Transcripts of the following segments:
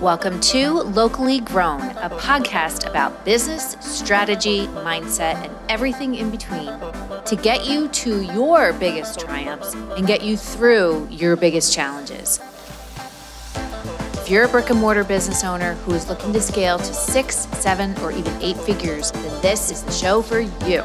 Welcome to Locally Grown, a podcast about business, strategy, mindset, and everything in between to get you to your biggest triumphs and get you through your biggest challenges. If you're a brick and mortar business owner who is looking to scale to six, seven, or even eight figures, then this is the show for you.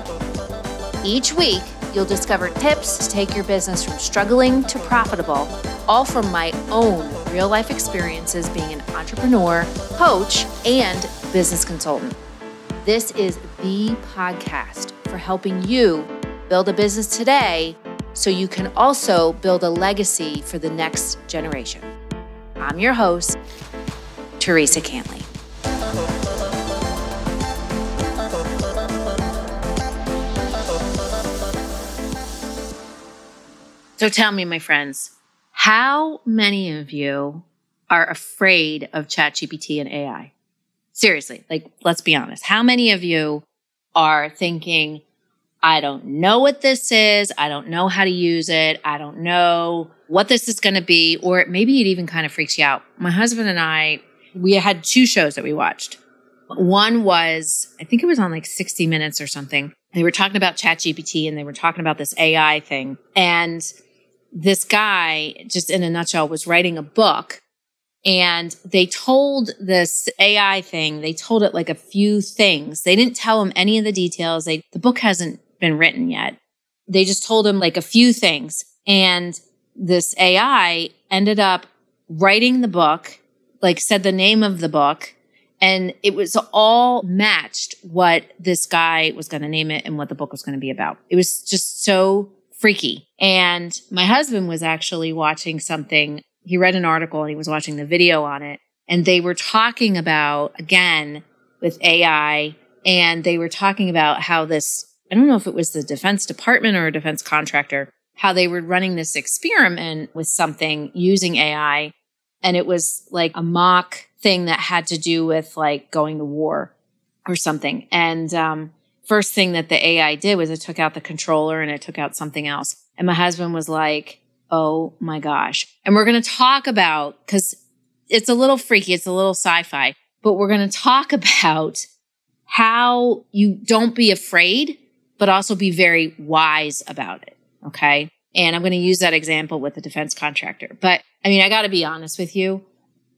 Each week, you'll discover tips to take your business from struggling to profitable, all from my own real life experiences being an entrepreneur, coach, and business consultant. This is the podcast for helping you build a business today so you can also build a legacy for the next generation. I'm your host, Theresa Cantley. So tell me, my friends, how many of you are afraid of ChatGPT and AI? Seriously, like, let's be honest. How many of you are thinking, I don't know what this is. I don't know how to use it. I don't know what this is going to be. Or maybe it even kind of freaks you out. My husband and I, we had two shows that we watched. One was, I think it was on like 60 Minutes or something. They were talking about ChatGPT and they were talking about this AI thing. And this guy, just in a nutshell, was writing a book and they told this AI thing, they told it like a few things. They didn't tell him any of the details. They, the book hasn't been written yet. They just told him like a few things. And this AI ended up writing the book, like said the name of the book, and it was all matched what this guy was going to name it and what the book was going to be about. It was just so freaky. And my husband was actually watching something. He read an article and he was watching the video on it. And they were talking about, again, with AI, and they were talking about how this, I don't know if it was the defense department or a defense contractor, how they were running this experiment with something using AI. And it was like a mock thing that had to do with like going to war or something. And, um, first thing that the AI did was it took out the controller and it took out something else. And my husband was like, Oh my gosh. And we're going to talk about, cause it's a little freaky. It's a little sci-fi, but we're going to talk about how you don't be afraid, but also be very wise about it. Okay. And I'm going to use that example with the defense contractor. But I mean, I got to be honest with you.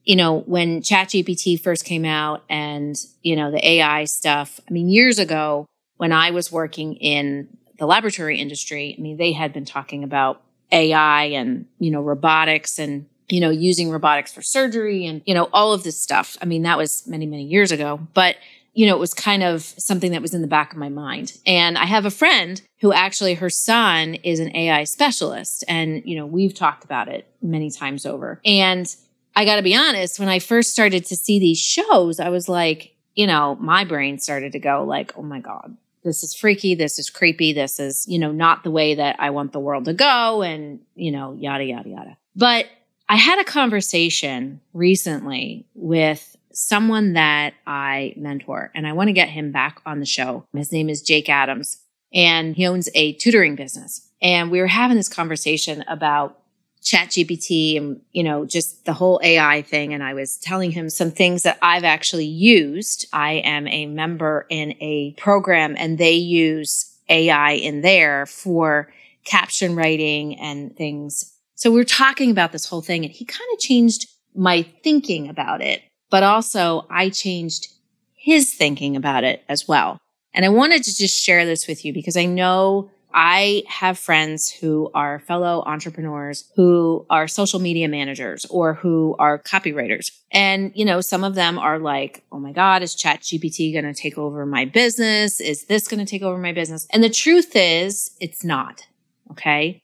You know, when ChatGPT first came out and, you know, the AI stuff, I mean, years ago, when I was working in the laboratory industry, I mean, they had been talking about AI and, you know, robotics and, you know, using robotics for surgery and, you know, all of this stuff. I mean, that was many, many years ago, but, you know, it was kind of something that was in the back of my mind. And I have a friend who actually her son is an AI specialist. And, you know, we've talked about it many times over. And I got to be honest, when I first started to see these shows, I was like, you know, my brain started to go like, oh my God, this is freaky, this is creepy, this is, you know, not the way that I want the world to go, and, you know, yada, yada, yada. But I had a conversation recently with someone that I mentor, and I want to get him back on the show. His name is Jake Adams, and he owns a tutoring business. And we were having this conversation about ChatGPT and, you know, just the whole AI thing. And I was telling him some things that I've actually used. I am a member in a program and they use AI in there for caption writing and things. So we are talking about this whole thing and he kind of changed my thinking about it, but also I changed his thinking about it as well. And I wanted to just share this with you because I know I have friends who are fellow entrepreneurs who are social media managers or who are copywriters. And, you know, some of them are like, oh my God, is Chat GPT going to take over my business? Is this going to take over my business? And the truth is, it's not. Okay.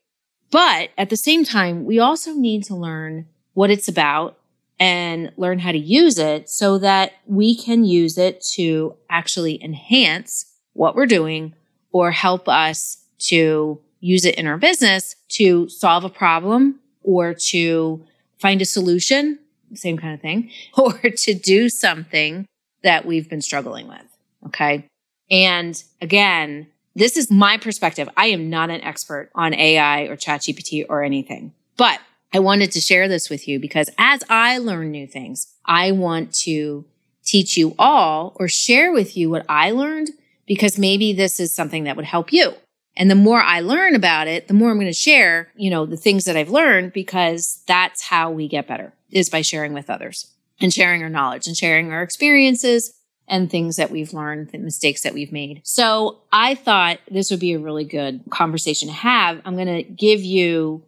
But at the same time, we also need to learn what it's about and learn how to use it so that we can use it to actually enhance what we're doing or help us to use it in our business to solve a problem or to find a solution, same kind of thing, or to do something that we've been struggling with. Okay. And again, this is my perspective. I am not an expert on AI or ChatGPT or anything, but I wanted to share this with you because as I learn new things, I want to teach you all or share with you what I learned because maybe this is something that would help you. And the more I learn about it, the more I'm going to share, you know, the things that I've learned because that's how we get better is by sharing with others and sharing our knowledge and sharing our experiences and things that we've learned, the mistakes that we've made. So I thought this would be a really good conversation to have. I'm going to give you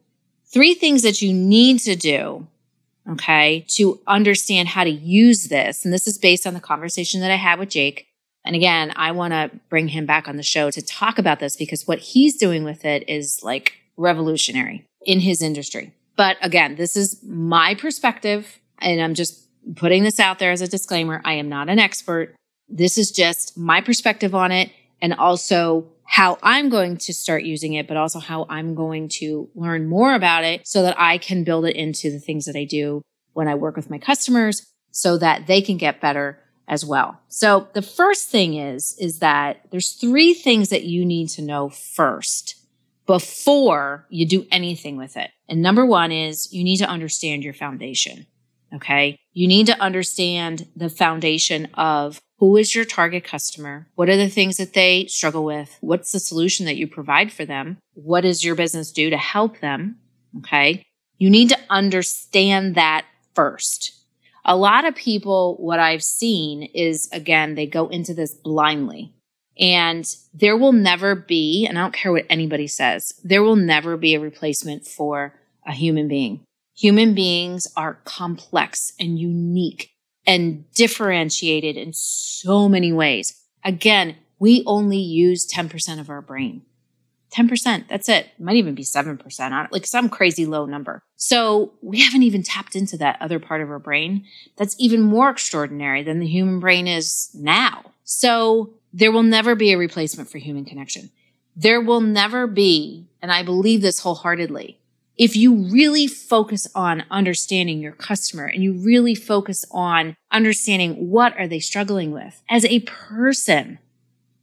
three things that you need to do. Okay. To understand how to use this. And this is based on the conversation that I had with Jake and again, I want to bring him back on the show to talk about this because what he's doing with it is like revolutionary in his industry. But again, this is my perspective, and I'm just putting this out there as a disclaimer. I am not an expert. This is just my perspective on it and also how I'm going to start using it, but also how I'm going to learn more about it so that I can build it into the things that I do when I work with my customers so that they can get better as well. So the first thing is, is that there's three things that you need to know first before you do anything with it. And number one is you need to understand your foundation. Okay. You need to understand the foundation of who is your target customer? What are the things that they struggle with? What's the solution that you provide for them? What does your business do to help them? Okay. You need to understand that first a lot of people, what I've seen is again, they go into this blindly. And there will never be, and I don't care what anybody says, there will never be a replacement for a human being. Human beings are complex and unique and differentiated in so many ways. Again, we only use 10% of our brain. 10%. That's it. Might even be 7% on like some crazy low number. So we haven't even tapped into that other part of our brain that's even more extraordinary than the human brain is now. So there will never be a replacement for human connection. There will never be, and I believe this wholeheartedly, if you really focus on understanding your customer and you really focus on understanding what are they struggling with as a person,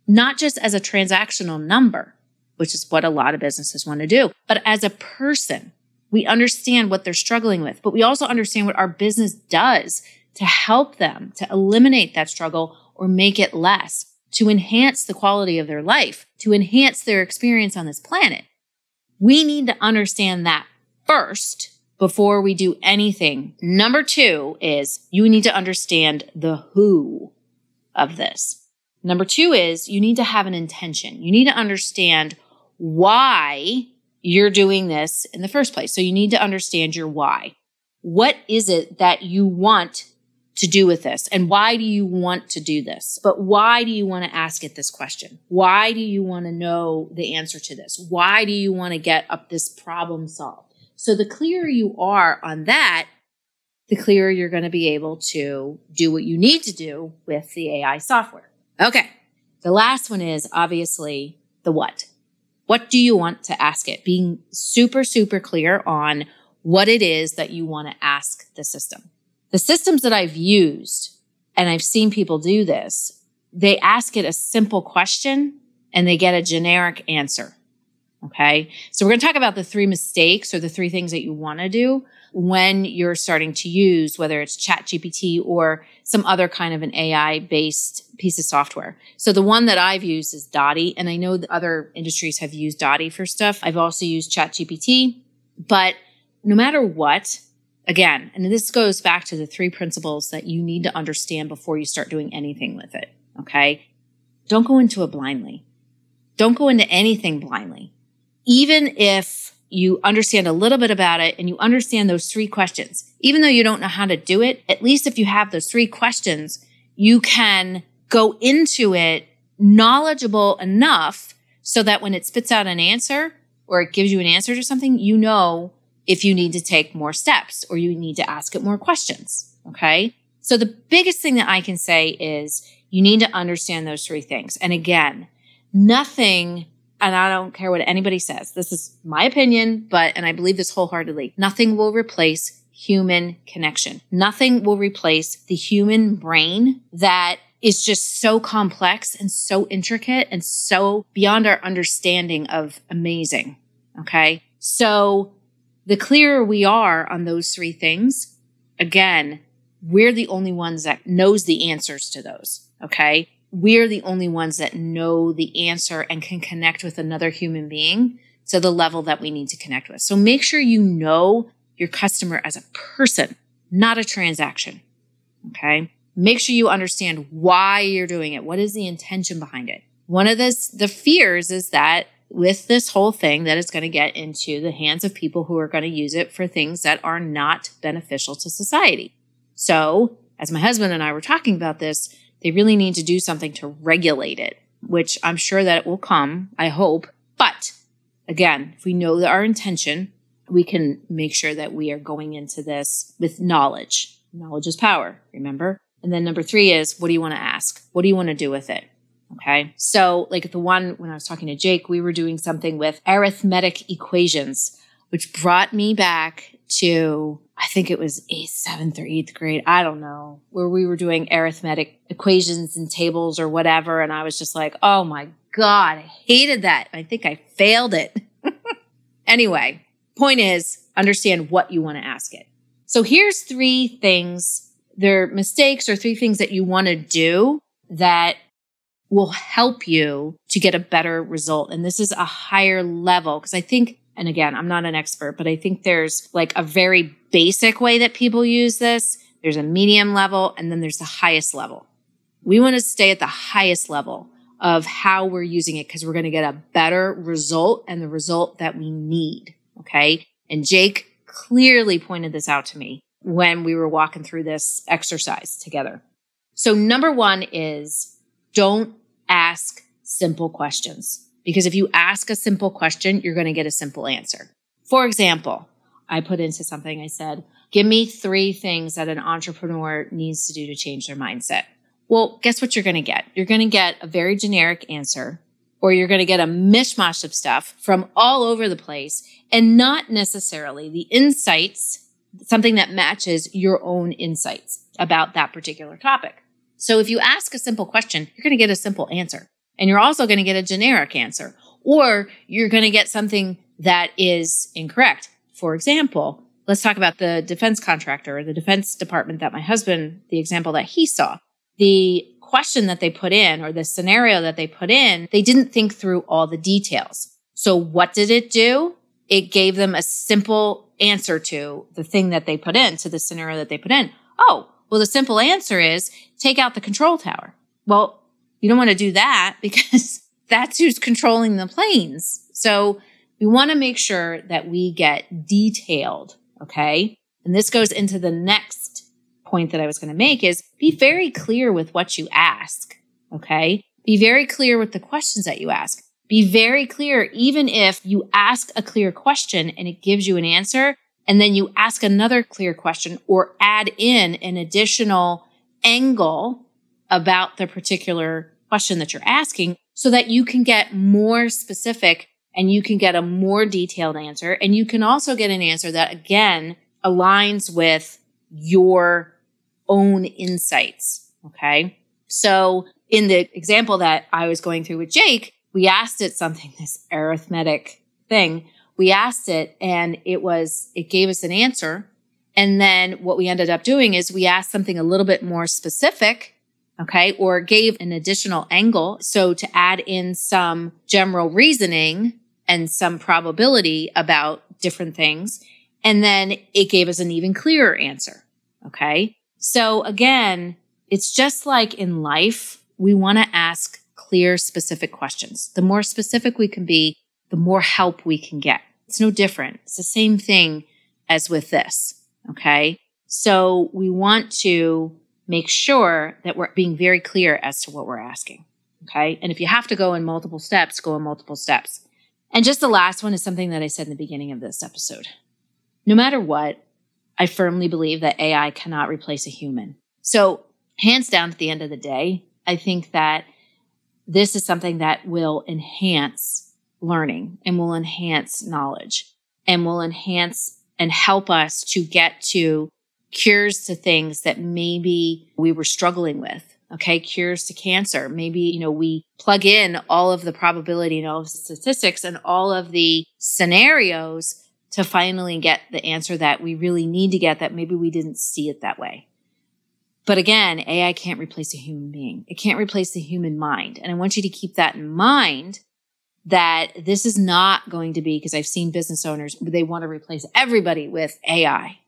not just as a transactional number, which is what a lot of businesses want to do. But as a person, we understand what they're struggling with, but we also understand what our business does to help them to eliminate that struggle or make it less, to enhance the quality of their life, to enhance their experience on this planet. We need to understand that first before we do anything. Number two is you need to understand the who of this. Number two is you need to have an intention. You need to understand why you're doing this in the first place. So you need to understand your why. What is it that you want to do with this? And why do you want to do this? But why do you want to ask it this question? Why do you want to know the answer to this? Why do you want to get up this problem solved? So the clearer you are on that, the clearer you're going to be able to do what you need to do with the AI software. Okay. The last one is obviously the what. What do you want to ask it? Being super, super clear on what it is that you want to ask the system. The systems that I've used, and I've seen people do this, they ask it a simple question and they get a generic answer. Okay. So we're going to talk about the three mistakes or the three things that you want to do when you're starting to use whether it's chat gpt or some other kind of an ai based piece of software. So the one that i've used is dotty and i know that other industries have used dotty for stuff. I've also used chat gpt but no matter what again and this goes back to the three principles that you need to understand before you start doing anything with it okay? Don't go into it blindly. Don't go into anything blindly. Even if you understand a little bit about it and you understand those three questions. Even though you don't know how to do it, at least if you have those three questions, you can go into it knowledgeable enough so that when it spits out an answer or it gives you an answer to something, you know if you need to take more steps or you need to ask it more questions. Okay. So the biggest thing that I can say is you need to understand those three things. And again, nothing and I don't care what anybody says. This is my opinion, but, and I believe this wholeheartedly, nothing will replace human connection. Nothing will replace the human brain that is just so complex and so intricate and so beyond our understanding of amazing. Okay. So the clearer we are on those three things, again, we're the only ones that knows the answers to those. Okay. We're the only ones that know the answer and can connect with another human being to the level that we need to connect with. So make sure you know your customer as a person, not a transaction. Okay. Make sure you understand why you're doing it. What is the intention behind it? One of the, the fears is that with this whole thing that it's going to get into the hands of people who are going to use it for things that are not beneficial to society. So, as my husband and I were talking about this, they really need to do something to regulate it, which I'm sure that it will come, I hope. But again, if we know that our intention, we can make sure that we are going into this with knowledge. Knowledge is power, remember? And then number three is what do you want to ask? What do you want to do with it? Okay. So, like the one when I was talking to Jake, we were doing something with arithmetic equations, which brought me back to I think it was eighth, seventh, or eighth grade. I don't know, where we were doing arithmetic equations and tables or whatever. And I was just like, oh my God, I hated that. I think I failed it. anyway, point is understand what you want to ask it. So here's three things, they're mistakes or three things that you want to do that will help you to get a better result. And this is a higher level because I think and again, I'm not an expert, but I think there's like a very basic way that people use this. There's a medium level and then there's the highest level. We want to stay at the highest level of how we're using it because we're going to get a better result and the result that we need. Okay. And Jake clearly pointed this out to me when we were walking through this exercise together. So number one is don't ask simple questions. Because if you ask a simple question, you're going to get a simple answer. For example, I put into something, I said, give me three things that an entrepreneur needs to do to change their mindset. Well, guess what you're going to get? You're going to get a very generic answer, or you're going to get a mishmash of stuff from all over the place and not necessarily the insights, something that matches your own insights about that particular topic. So if you ask a simple question, you're going to get a simple answer. And you're also going to get a generic answer, or you're going to get something that is incorrect. For example, let's talk about the defense contractor or the defense department that my husband, the example that he saw. The question that they put in or the scenario that they put in, they didn't think through all the details. So what did it do? It gave them a simple answer to the thing that they put in, to the scenario that they put in. Oh, well, the simple answer is take out the control tower. Well, you don't want to do that because that's who's controlling the planes. So we want to make sure that we get detailed. Okay. And this goes into the next point that I was going to make is be very clear with what you ask. Okay. Be very clear with the questions that you ask. Be very clear, even if you ask a clear question and it gives you an answer, and then you ask another clear question or add in an additional angle about the particular question that you're asking so that you can get more specific and you can get a more detailed answer. And you can also get an answer that again aligns with your own insights. Okay. So in the example that I was going through with Jake, we asked it something, this arithmetic thing. We asked it and it was, it gave us an answer. And then what we ended up doing is we asked something a little bit more specific Okay. Or gave an additional angle. So to add in some general reasoning and some probability about different things. And then it gave us an even clearer answer. Okay. So again, it's just like in life, we want to ask clear, specific questions. The more specific we can be, the more help we can get. It's no different. It's the same thing as with this. Okay. So we want to make sure that we're being very clear as to what we're asking. Okay. And if you have to go in multiple steps, go in multiple steps. And just the last one is something that I said in the beginning of this episode. No matter what, I firmly believe that AI cannot replace a human. So, hands down, at the end of the day, I think that this is something that will enhance learning and will enhance knowledge and will enhance and help us to get to cures to things that maybe we were struggling with. Okay. Cures to cancer. Maybe, you know, we plug in all of the probability and all of the statistics and all of the scenarios to finally get the answer that we really need to get that maybe we didn't see it that way. But again, AI can't replace a human being. It can't replace the human mind. And I want you to keep that in mind that this is not going to be because I've seen business owners, they want to replace everybody with AI.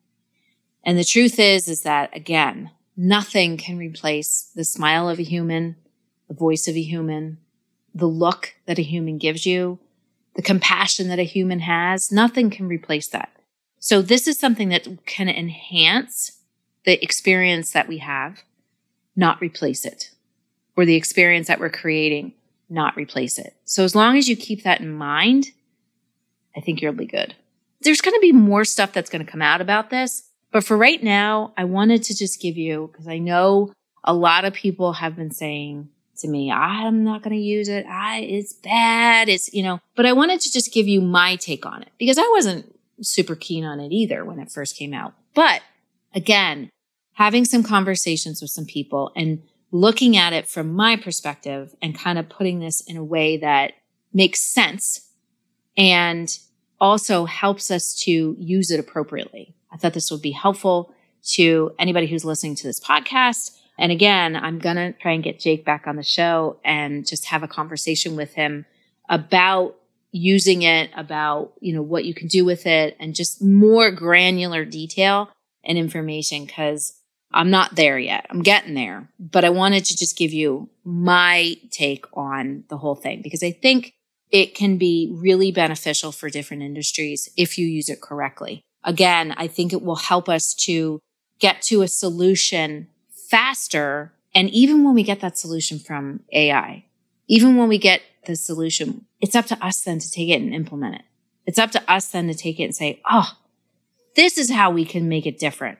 And the truth is, is that again, nothing can replace the smile of a human, the voice of a human, the look that a human gives you, the compassion that a human has. Nothing can replace that. So this is something that can enhance the experience that we have, not replace it, or the experience that we're creating, not replace it. So as long as you keep that in mind, I think you'll be good. There's going to be more stuff that's going to come out about this. But for right now, I wanted to just give you, because I know a lot of people have been saying to me, I'm not going to use it. I, it's bad. It's, you know, but I wanted to just give you my take on it because I wasn't super keen on it either when it first came out. But again, having some conversations with some people and looking at it from my perspective and kind of putting this in a way that makes sense and also helps us to use it appropriately. Thought this would be helpful to anybody who's listening to this podcast. And again, I'm going to try and get Jake back on the show and just have a conversation with him about using it, about, you know, what you can do with it and just more granular detail and information because I'm not there yet. I'm getting there, but I wanted to just give you my take on the whole thing because I think it can be really beneficial for different industries if you use it correctly. Again, I think it will help us to get to a solution faster. And even when we get that solution from AI, even when we get the solution, it's up to us then to take it and implement it. It's up to us then to take it and say, oh, this is how we can make it different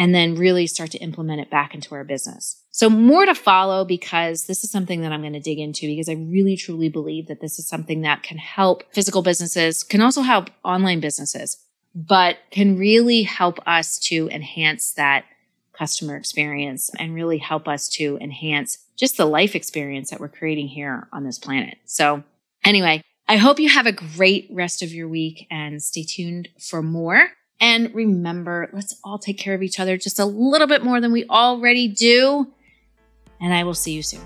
and then really start to implement it back into our business. So more to follow because this is something that I'm going to dig into because I really truly believe that this is something that can help physical businesses, can also help online businesses, but can really help us to enhance that customer experience and really help us to enhance just the life experience that we're creating here on this planet. So anyway, I hope you have a great rest of your week and stay tuned for more. And remember, let's all take care of each other just a little bit more than we already do. And I will see you soon.